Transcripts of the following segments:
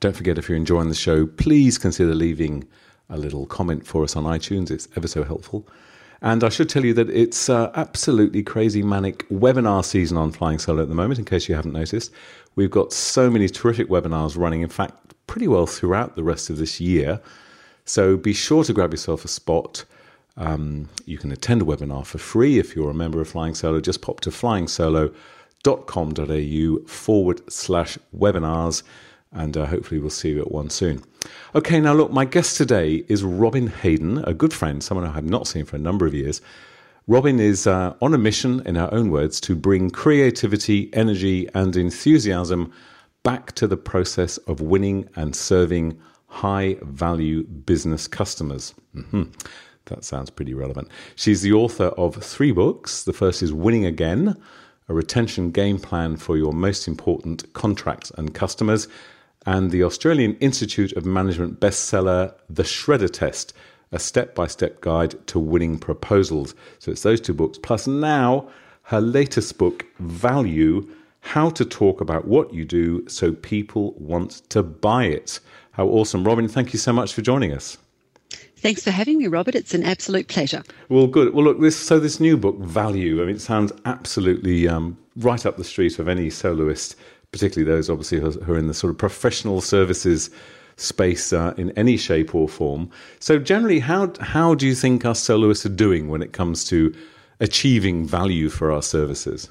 Don't forget, if you're enjoying the show, please consider leaving a little comment for us on iTunes. It's ever so helpful. And I should tell you that it's uh, absolutely crazy manic webinar season on Flying Solo at the moment, in case you haven't noticed. We've got so many terrific webinars running, in fact, pretty well throughout the rest of this year. So be sure to grab yourself a spot. Um, you can attend a webinar for free if you're a member of Flying Solo. Just pop to flyingsolo.com.au forward slash webinars and uh, hopefully we'll see you at one soon. Okay, now look, my guest today is Robyn Haydon, a good friend, someone I have not seen for a number of years. Robyn is uh, on a mission, in her own words, to bring creativity, energy, and enthusiasm back to the process of winning and serving high value business customers. Mm-hmm. That sounds pretty relevant. She's the author of three books. The first is Winning Again, a retention game plan for your most important contracts and customers and the Australian Institute of Management bestseller, The Shredder Test, a step by step guide to winning proposals. So it's those two books, plus now her latest book, Value How to Talk About What You Do So People Want to Buy It. How awesome. Robyn, thank you so much for joining us. Thanks for having me, Robert. It's an absolute pleasure. Well, good. Well, look, this so this new book, Value. I mean, it sounds absolutely um, right up the street of any soloist particularly those obviously who are in the sort of professional services space uh, in any shape or form. So generally, how how do you think our soloists are doing when it comes to achieving value for our services?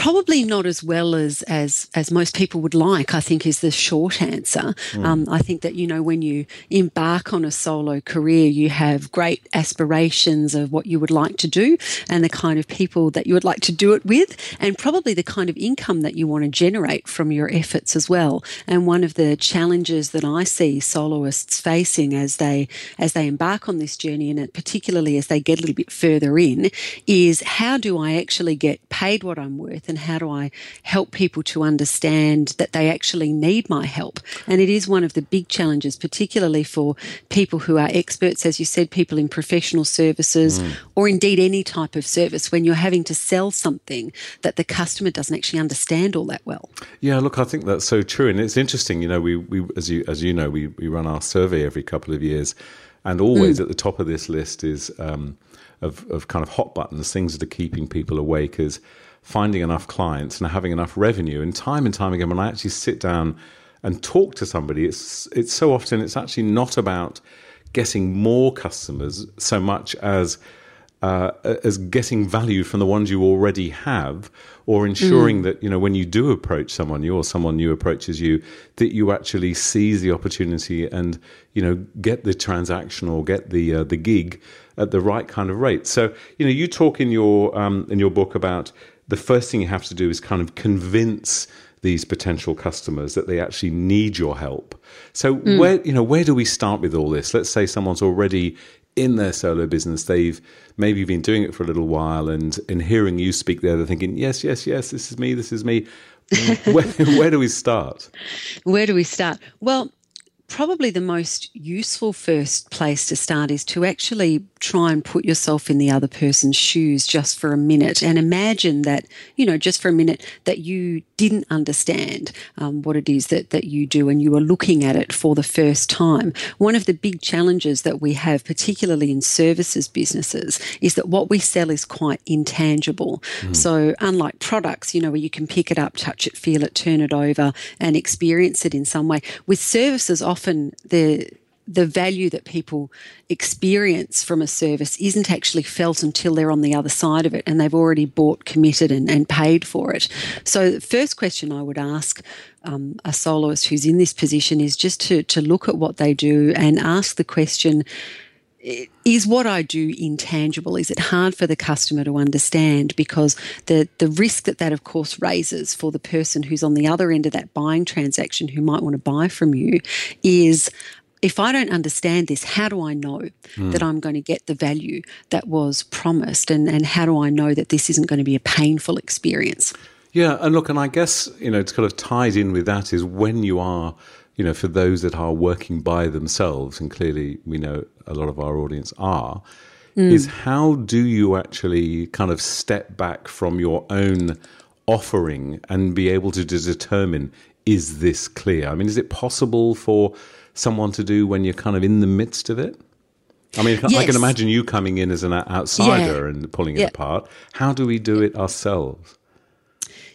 Probably not as well as as as most people would like. I think is the short answer. Mm. Um, I think that you know when you embark on a solo career, you have great aspirations of what you would like to do and the kind of people that you would like to do it with, and probably the kind of income that you want to generate from your efforts as well. And one of the challenges that I see soloists facing as they as they embark on this journey, and particularly as they get a little bit further in, is how do I actually get paid what I'm worth and how do I help people to understand that they actually need my help? And it is one of the big challenges, particularly for people who are experts, as you said, people in professional services mm. or indeed any type of service when you're having to sell something that the customer doesn't actually understand all that well. Yeah, look, I think that's so true. And it's interesting, you know, we, we as you as you know, we, we run our survey every couple of years and always mm. at the top of this list is um, of, of kind of hot buttons, things that are keeping people awake is finding enough clients and having enough revenue. And time and time again, when I actually sit down and talk to somebody, it's it's so often it's actually not about getting more customers so much as uh, as getting value from the ones you already have, or ensuring mm. that you know when you do approach someone new or someone new approaches you, that you actually seize the opportunity and you know get the transaction or get the uh, the gig at the right kind of rate. So you know you talk in your um, in your book about the first thing you have to do is kind of convince these potential customers that they actually need your help. So mm. where you know where do we start with all this? Let's say someone's already in their solo business. They've maybe been doing it for a little while, and in hearing you speak there, they're thinking, "Yes, yes, yes, this is me. This is me." where, where do we start? Where do we start? Well, probably the most useful first place to start is to actually try and put yourself in the other person's shoes just for a minute and imagine that, you know, just for a minute that you didn't understand um, what it is that, that you do and you were looking at it for the first time. One of the big challenges that we have, particularly in services businesses, is that what we sell is quite intangible. Mm. So, unlike products, you know, where you can pick it up, touch it, feel it, turn it over, and experience it in some way, with services, often the the value that people experience from a service isn't actually felt until they're on the other side of it and they've already bought, committed, and, and paid for it. So, the first question I would ask um, a soloist who's in this position is just to, to look at what they do and ask the question is what I do intangible? Is it hard for the customer to understand? Because the, the risk that that, of course, raises for the person who's on the other end of that buying transaction who might want to buy from you is if I don't understand this, how do I know mm. that I'm going to get the value that was promised? And, and how do I know that this isn't going to be a painful experience? Yeah, and look, and I guess, you know, it's kind of tied in with that is when you are, you know, for those that are working by themselves, and clearly we know a lot of our audience are, mm. is how do you actually kind of step back from your own offering and be able to determine is this clear? I mean, is it possible for someone to do when you're kind of in the midst of it? I mean, yes. I can imagine you coming in as an outsider yeah. and pulling it yeah. apart. How do we do it ourselves?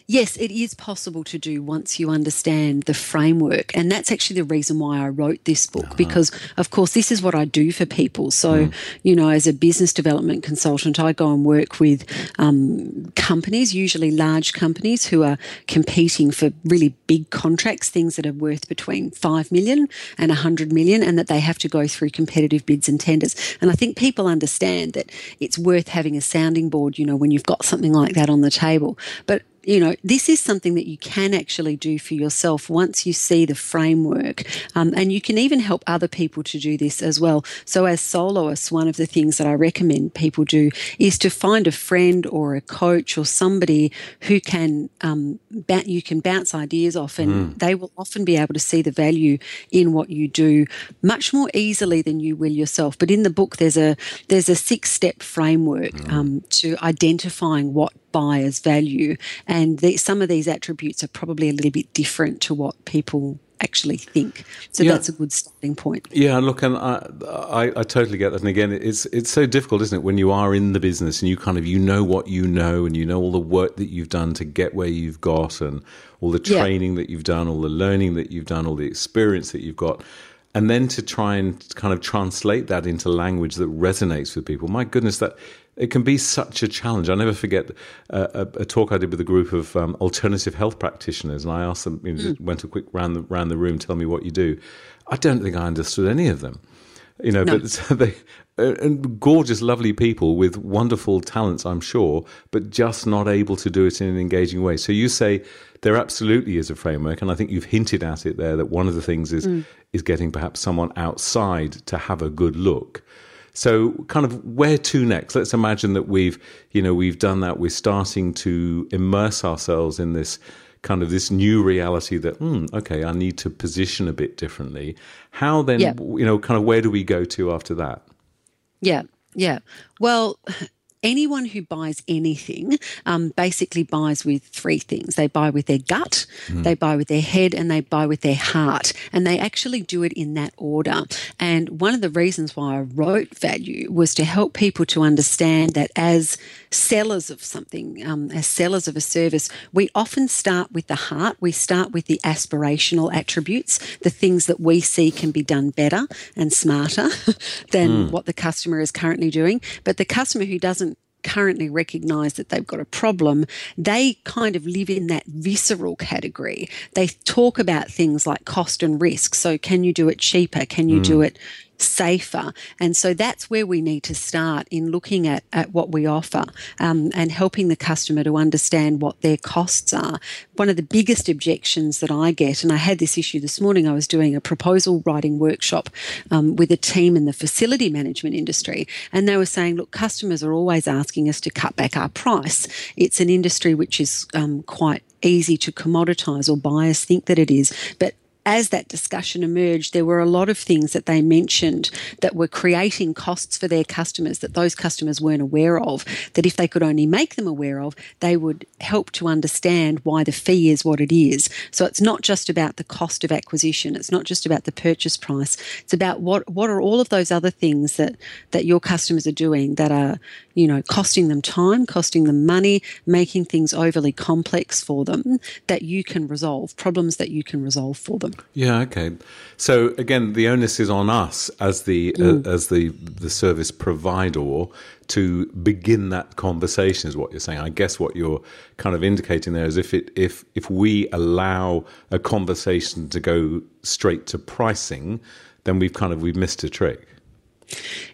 Yes, it is possible to do once you understand the framework. And that's actually the reason why I wrote this book, uh-huh. because, of course, this is what I do for people. So, mm. you know, as a business development consultant, I go and work with um, companies, usually large companies, who are competing for really big contracts, things that are worth between 5 million and 100 million, and that they have to go through competitive bids and tenders. And I think people understand that it's worth having a sounding board, you know, when you've got something like that on the table. But you know, this is something that you can actually do for yourself once you see the framework. Um, and you can even help other people to do this as well. So, as soloists, one of the things that I recommend people do is to find a friend or a coach or somebody who can um, you can bounce ideas off, and mm. they will often be able to see the value in what you do much more easily than you will yourself. But in the book, there's a there's a six step framework mm. um, to identifying what buyer's value. And the, some of these attributes are probably a little bit different to what people actually think. So yeah. that's a good starting point. Yeah, look, and I, I, I, totally get that. And again, it's it's so difficult, isn't it, when you are in the business and you kind of you know what you know and you know all the work that you've done to get where you've got and all the training yeah. that you've done, all the learning that you've done, all the experience that you've got. And then to try and kind of translate that into language that resonates with people. My goodness, that it can be such a challenge. I never forget uh, a, a, talk I did with a group of um, alternative health practitioners, and I asked them, you know, mm. went a quick round the, round the room, tell me what you do. I don't think I understood any of them, you know. No. But so they uh, and gorgeous, lovely people with wonderful talents, I'm sure, but just not able to do it in an engaging way. So you say there absolutely is a framework, and I think you've hinted at it there that one of the things is mm. is getting perhaps someone outside to have a good look. So, kind of where to next? Let's imagine that we've, you know, we've done that. We're starting to immerse ourselves in this kind of this new reality that, hmm, okay, I need to position a bit differently. How then, yeah. you know, kind of where do we go to after that? Yeah, yeah. Well, anyone who buys anything um, basically buys with three things they buy with their gut, mm. they buy with their head, and they buy with their heart. And they actually do it in that order. And one of the reasons why I wrote Value was to help people to understand that as sellers of something, um, as sellers of a service, we often start with the heart. We start with the aspirational attributes, the things that we see can be done better and smarter than mm. what the customer is currently doing. But the customer who doesn't currently recognize that they've got a problem, they kind of live in that visceral category. They talk about things like cost and risk. So, can you do it cheaper? Can you mm. do it safer. And so that's where we need to start in looking at, at what we offer um, and helping the customer to understand what their costs are. One of the biggest objections that I get, and I had this issue this morning, I was doing a proposal writing workshop um, with a team in the facility management industry, and they were saying, look, customers are always asking us to cut back our price. It's an industry which is um, quite easy to commoditize or buyers think that it is. But as that discussion emerged, there were a lot of things that they mentioned that were creating costs for their customers that those customers weren't aware of. That if they could only make them aware of, they would help to understand why the fee is what it is. So it's not just about the cost of acquisition. It's not just about the purchase price. It's about what what are all of those other things that that your customers are doing that are you know costing them time, costing them money, making things overly complex for them that you can resolve problems that you can resolve for them. Yeah. Okay. So again, the onus is on us as the mm. uh, as the the service provider to begin that conversation. Is what you're saying. I guess what you're kind of indicating there is if it if if we allow a conversation to go straight to pricing, then we've kind of we've missed a trick.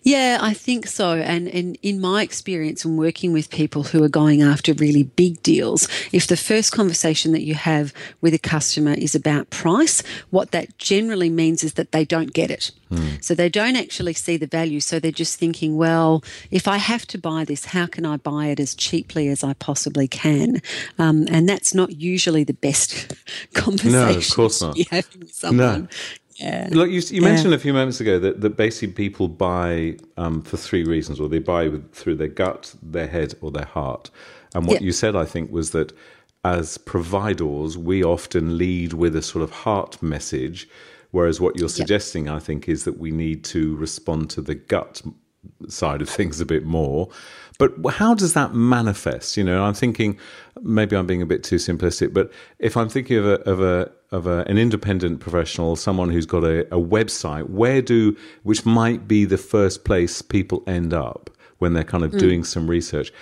Yeah, I think so. And, and in my experience in working with people who are going after really big deals, if the first conversation that you have with a customer is about price, what that generally means is that they don't get it. Mm. So they don't actually see the value. So they're just thinking, well, if I have to buy this, how can I buy it as cheaply as I possibly can? Um, and that's not usually the best conversation. No, of course not. You have with someone. No. Yeah. Look, you, you yeah. mentioned a few moments ago that, that basically people buy um, for three reasons, or they buy with, through their gut, their head, or their heart. And what yeah. you said, I think, was that as providers, we often lead with a sort of heart message, whereas what you're suggesting, I think, is that we need to respond to the gut side of things a bit more. But how does that manifest? You know, I'm thinking maybe I'm being a bit too simplistic, but if I'm thinking of a, of a of a, an independent professional, someone who's got a, a website, where do which might be the first place people end up when they're kind of mm. doing some research?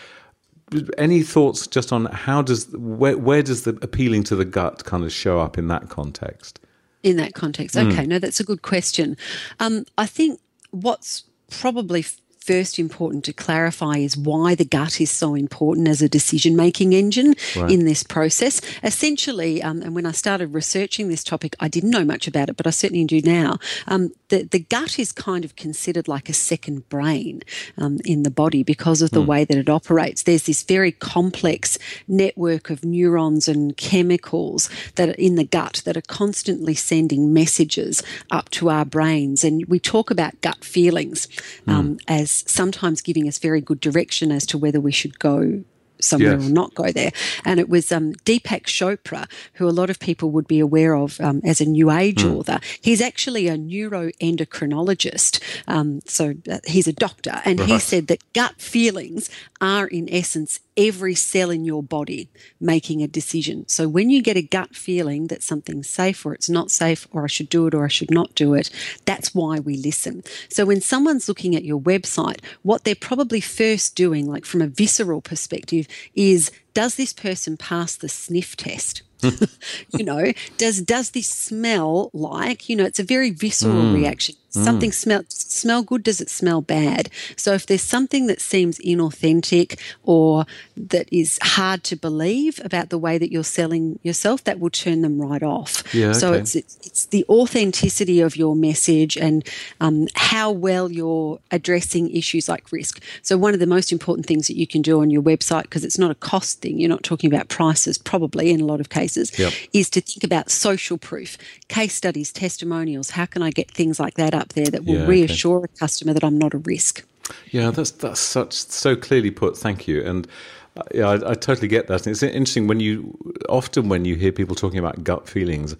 Any thoughts just on how does where where does the appealing to the gut kind of show up in that context? In that context, mm. okay, mm. no, that's a good question. Um, I think what's probably first important to clarify is why the gut is so important as a decision making engine right. in this process. Essentially, um, and when I started researching this topic, I didn't know much about it, but I certainly do now. Um, the, the gut is kind of considered like a second brain um, in the body because of the mm. way that it operates. There's this very complex network of neurons and chemicals that are in the gut that are constantly sending messages up to our brains. And we talk about gut feelings mm. as sometimes giving us very good direction as to whether we should go somewhere yes. or not go there. And it was um, Deepak Chopra, who a lot of people would be aware of um, as a New Age mm. author. He's actually a neuroendocrinologist. Um, so uh, he's a doctor. And right. he said that gut feelings are, in essence, every cell in your body making a decision. So when you get a gut feeling that something's safe or it's not safe, or I should do it or I should not do it, that's why we listen. So when someone's looking at your website, what they're probably first doing, like from a visceral perspective, is does this person pass the sniff test? you know, does does this smell like, you know, it's a very visceral mm. reaction. Something mm. smell smell good, does it smell bad? So if there's something that seems inauthentic or that is hard to believe about the way that you're selling yourself, that will turn them right off. Yeah, okay. So it's, it's, it's the authenticity of your message and um, how well you're addressing issues like risk. So one of the most important things that you can do on your website, because it's not a cost thing, you're not talking about prices probably in a lot of cases, yep. is to think about social proof, case studies, testimonials. How can I get things like that up there that will yeah, reassure okay. a customer that I'm not a risk. Yeah, that's that's such so clearly put. Thank you. And uh, yeah, I, I, totally get that. And it's interesting when you often when you hear people talking about gut feelings,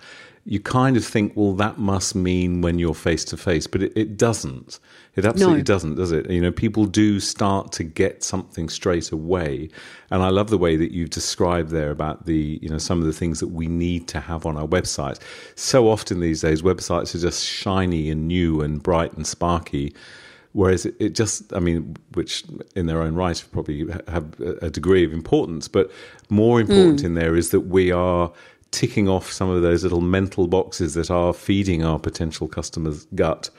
you kind of think, well, that must mean when you're face to face, but it, it, doesn't. It absolutely no. doesn't, does it? You know, people do start to get something straight away, and I love the way that you've described there about the, you know, some of the things that we need to have on our website. So often these days, websites are just shiny and new and bright and sparky. Whereas it, it just, I mean, which in their own right probably have a degree of importance, but more important mm. in there is that we are ticking off some of those little mental boxes that are feeding our potential customers' gut.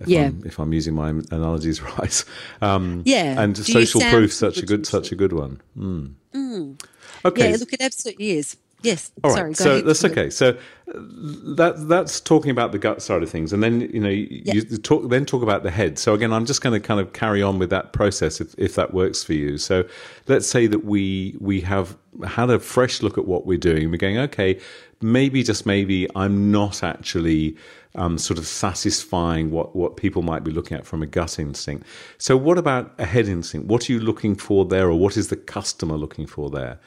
If yeah. I'm, if I'm using my analogies right. Um, yeah. And Do social proof, such a good, such a good one. Mm. Mm. Okay. Yeah, look, it absolutely is. Yes. All right. Sorry. so ahead. that's okay. So that that's talking about the gut side of things, and then you know you talk then talk about the head. So again, I'm just going to kind of carry on with that process if, if that works for you. So let's say that we we have had a fresh look at what we're doing. We're going okay. Maybe just maybe I'm not actually um, sort of satisfying what, what people might be looking at from a gut instinct. So, what about a head instinct? What are you looking for there, or what is the customer looking for there?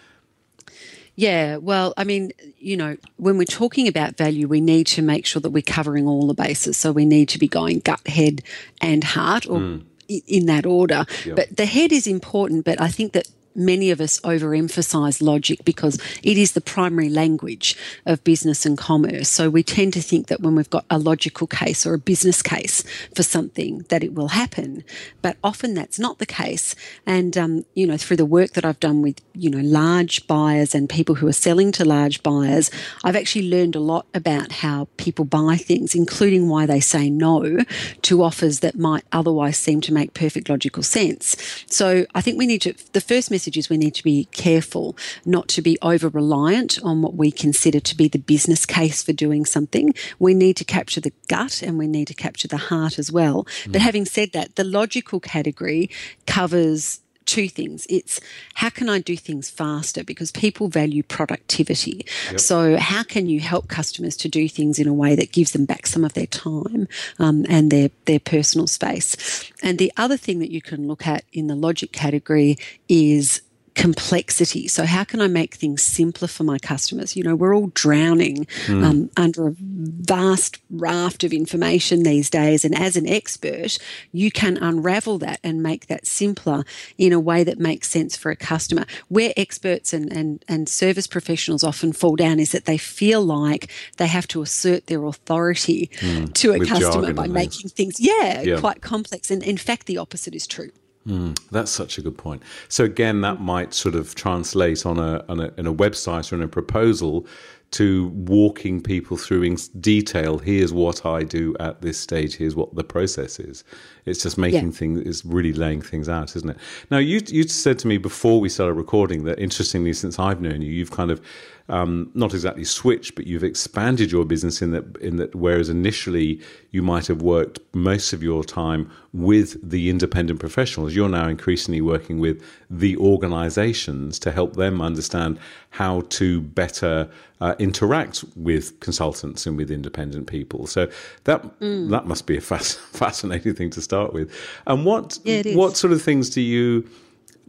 Yeah, well, I mean, you know, when we're talking about value, we need to make sure that we're covering all the bases. So we need to be going gut, head, and heart, or mm. in that order. Yep. But the head is important, but I think that many of us overemphasize logic because it is the primary language of business and commerce. So we tend to think that when we've got a logical case or a business case for something, that it will happen. But often that's not the case. And, um, you know, through the work that I've done with, you know, large buyers and people who are selling to large buyers, I've actually learned a lot about how people buy things, including why they say no to offers that might otherwise seem to make perfect logical sense. So I think we need to, the first message is we need to be careful not to be over reliant on what we consider to be the business case for doing something. We need to capture the gut and we need to capture the heart as well. Mm. But having said that, the logical category covers two things. It's how can I do things faster because people value productivity. Yep. So how can you help customers to do things in a way that gives them back some of their time um, and their their personal space? And the other thing that you can look at in the logic category is complexity. So, how can I make things simpler for my customers? You know, we're all drowning mm. um, under a vast raft of information these days. And as an expert, you can unravel that and make that simpler in a way that makes sense for a customer. Where experts and, and, and service professionals often fall down is that they feel like they have to assert their authority mm. to a With customer by making things, yeah, yeah, quite complex. And in fact, the opposite is true. Mm, that's such a good point. So again, that might sort of translate on a, on a in a website or in a proposal to walking people through in detail. Here's what I do at this stage. Here's what the process is. It's just making yeah. things. It's really laying things out, isn't it? Now, you you said to me before we started recording that interestingly, since I've known you, you've kind of um, not exactly switched, but you've expanded your business in that in that whereas initially you might have worked most of your time with the independent professionals, you're now increasingly working with the organizations to help them understand how to better uh, interact with consultants and with independent people. So that mm. that must be a fascinating thing to start with. And what yeah, what sort of things do you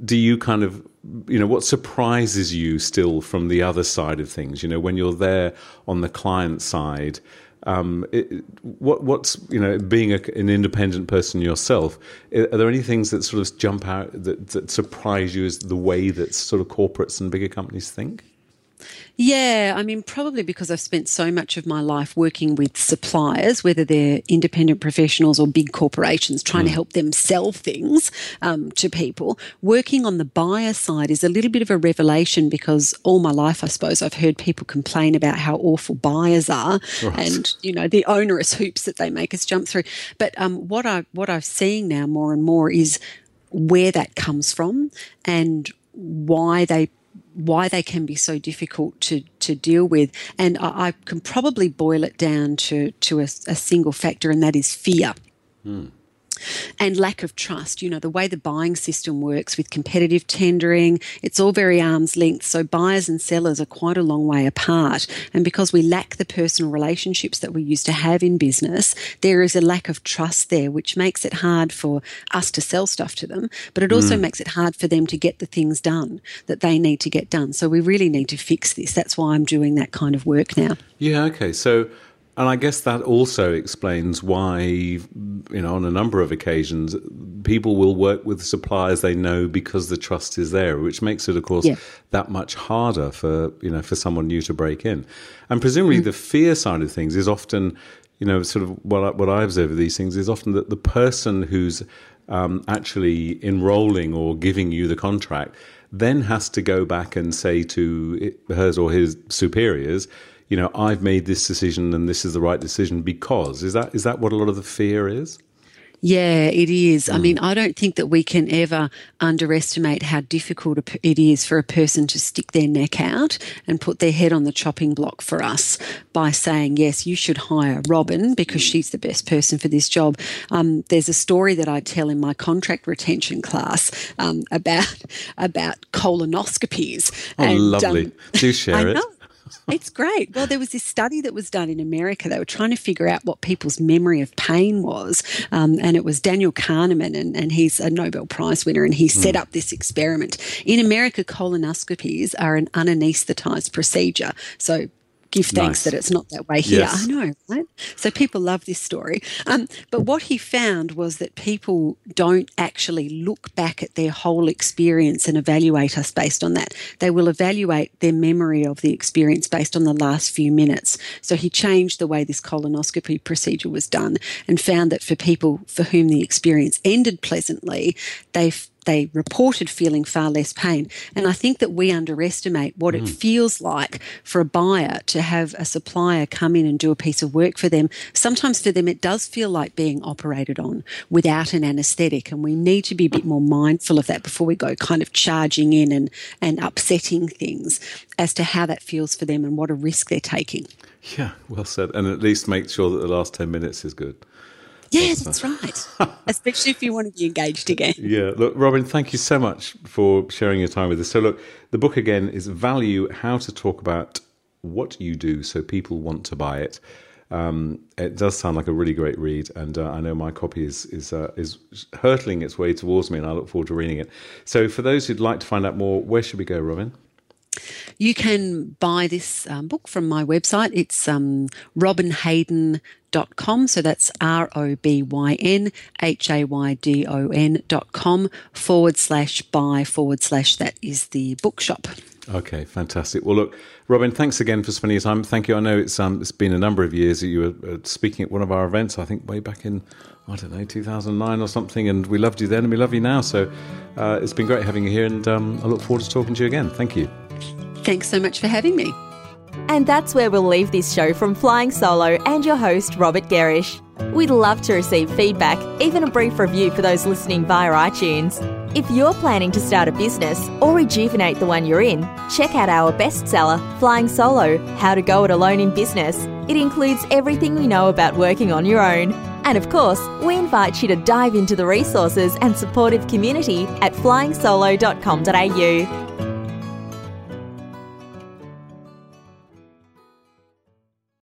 do you kind of you know what surprises you still from the other side of things? You know when you're there on the client side um, it, what what's you know being a, an independent person yourself are there any things that sort of jump out that, that surprise you as the way that sort of corporates and bigger companies think yeah, I mean, probably because I've spent so much of my life working with suppliers, whether they're independent professionals or big corporations, trying mm. to help them sell things um, to people. Working on the buyer side is a little bit of a revelation because all my life, I suppose, I've heard people complain about how awful buyers are right. and you know the onerous hoops that they make us jump through. But um, what I what I'm seeing now more and more is where that comes from and why they why they can be so difficult to, to deal with. And I, I can probably boil it down to, to a, a single factor, and that is fear. Mm and lack of trust. You know, the way the buying system works with competitive tendering, it's all very arm's length. So buyers and sellers are quite a long way apart. And because we lack the personal relationships that we used to have in business, there is a lack of trust there, which makes it hard for us to sell stuff to them. But it also mm. makes it hard for them to get the things done that they need to get done. So we really need to fix this. That's why I'm doing that kind of work now. Yeah, okay. So and I guess that also explains why, you know, on a number of occasions, people will work with suppliers they know because the trust is there, which makes it, of course, yeah. that much harder for you know for someone new to break in. And presumably, mm. the fear side of things is often, you know, sort of what I, what I observe of these things is often that the person who's um, actually enrolling or giving you the contract then has to go back and say to hers or his superiors you know, I've made this decision and this is the right decision because is that is that what a lot of the fear is? Yeah, it is. Mm. I mean, I don't think that we can ever underestimate how difficult it is for a person to stick their neck out and put their head on the chopping block for us by saying, yes, you should hire Robyn because she's the best person for this job. Um, there's a story that I tell in my contract retention class um, about about colonoscopies. Oh, and, lovely. Um, Do share it. It's great. Well, there was this study that was done in America. They were trying to figure out what people's memory of pain was. Um, and it was Daniel Kahneman, and, and he's a Nobel Prize winner, and he mm. set up this experiment. In America, colonoscopies are an unanesthetized procedure. So give thanks nice. that it's not that way here. Yes. I know, right? So people love this story. Um, but what he found was that people don't actually look back at their whole experience and evaluate us based on that. They will evaluate their memory of the experience based on the last few minutes. So he changed the way this colonoscopy procedure was done and found that for people for whom the experience ended pleasantly, they they reported feeling far less pain. And I think that we underestimate what mm. it feels like for a buyer to have a supplier come in and do a piece of work for them. Sometimes for them, it does feel like being operated on without an anesthetic. And we need to be a bit more mindful of that before we go kind of charging in and, and upsetting things as to how that feels for them and what a risk they're taking. Yeah, well said. And at least make sure that the last 10 minutes is good. Yeah, that's right. Especially if you want to be engaged again. Yeah. Look, Robyn, thank you so much for sharing your time with us. So, look, the book again is Value How to Talk About What You Do So People Want to Buy It. Um, it does sound like a really great read, and uh, I know my copy is is uh, is hurtling its way towards me, and I look forward to reading it. So, for those who'd like to find out more, where should we go, Robyn? You can buy this um, book from my website. It's um, robynhaydon.com. So that's R O B Y N H A Y D O N dot com forward slash buy forward slash that is the bookshop. Okay, fantastic. Well, look, Robyn, thanks again for spending your time. Thank you. I know it's um, it's been a number of years that you were uh, speaking at one of our events. I think way back in I don't know 2009 or something, and we loved you then, and we love you now. So uh, it's been great having you here, and um, I look forward to talking to you again. Thank you. Thanks so much for having me. And that's where we'll leave this show from Flying Solo and your host, Robert Gerrish. We'd love to receive feedback, even a brief review for those listening via iTunes. If you're planning to start a business or rejuvenate the one you're in, check out our bestseller, Flying Solo How to Go It Alone in Business. It includes everything we know about working on your own. And of course, we invite you to dive into the resources and supportive community at flyingsolo.com.au.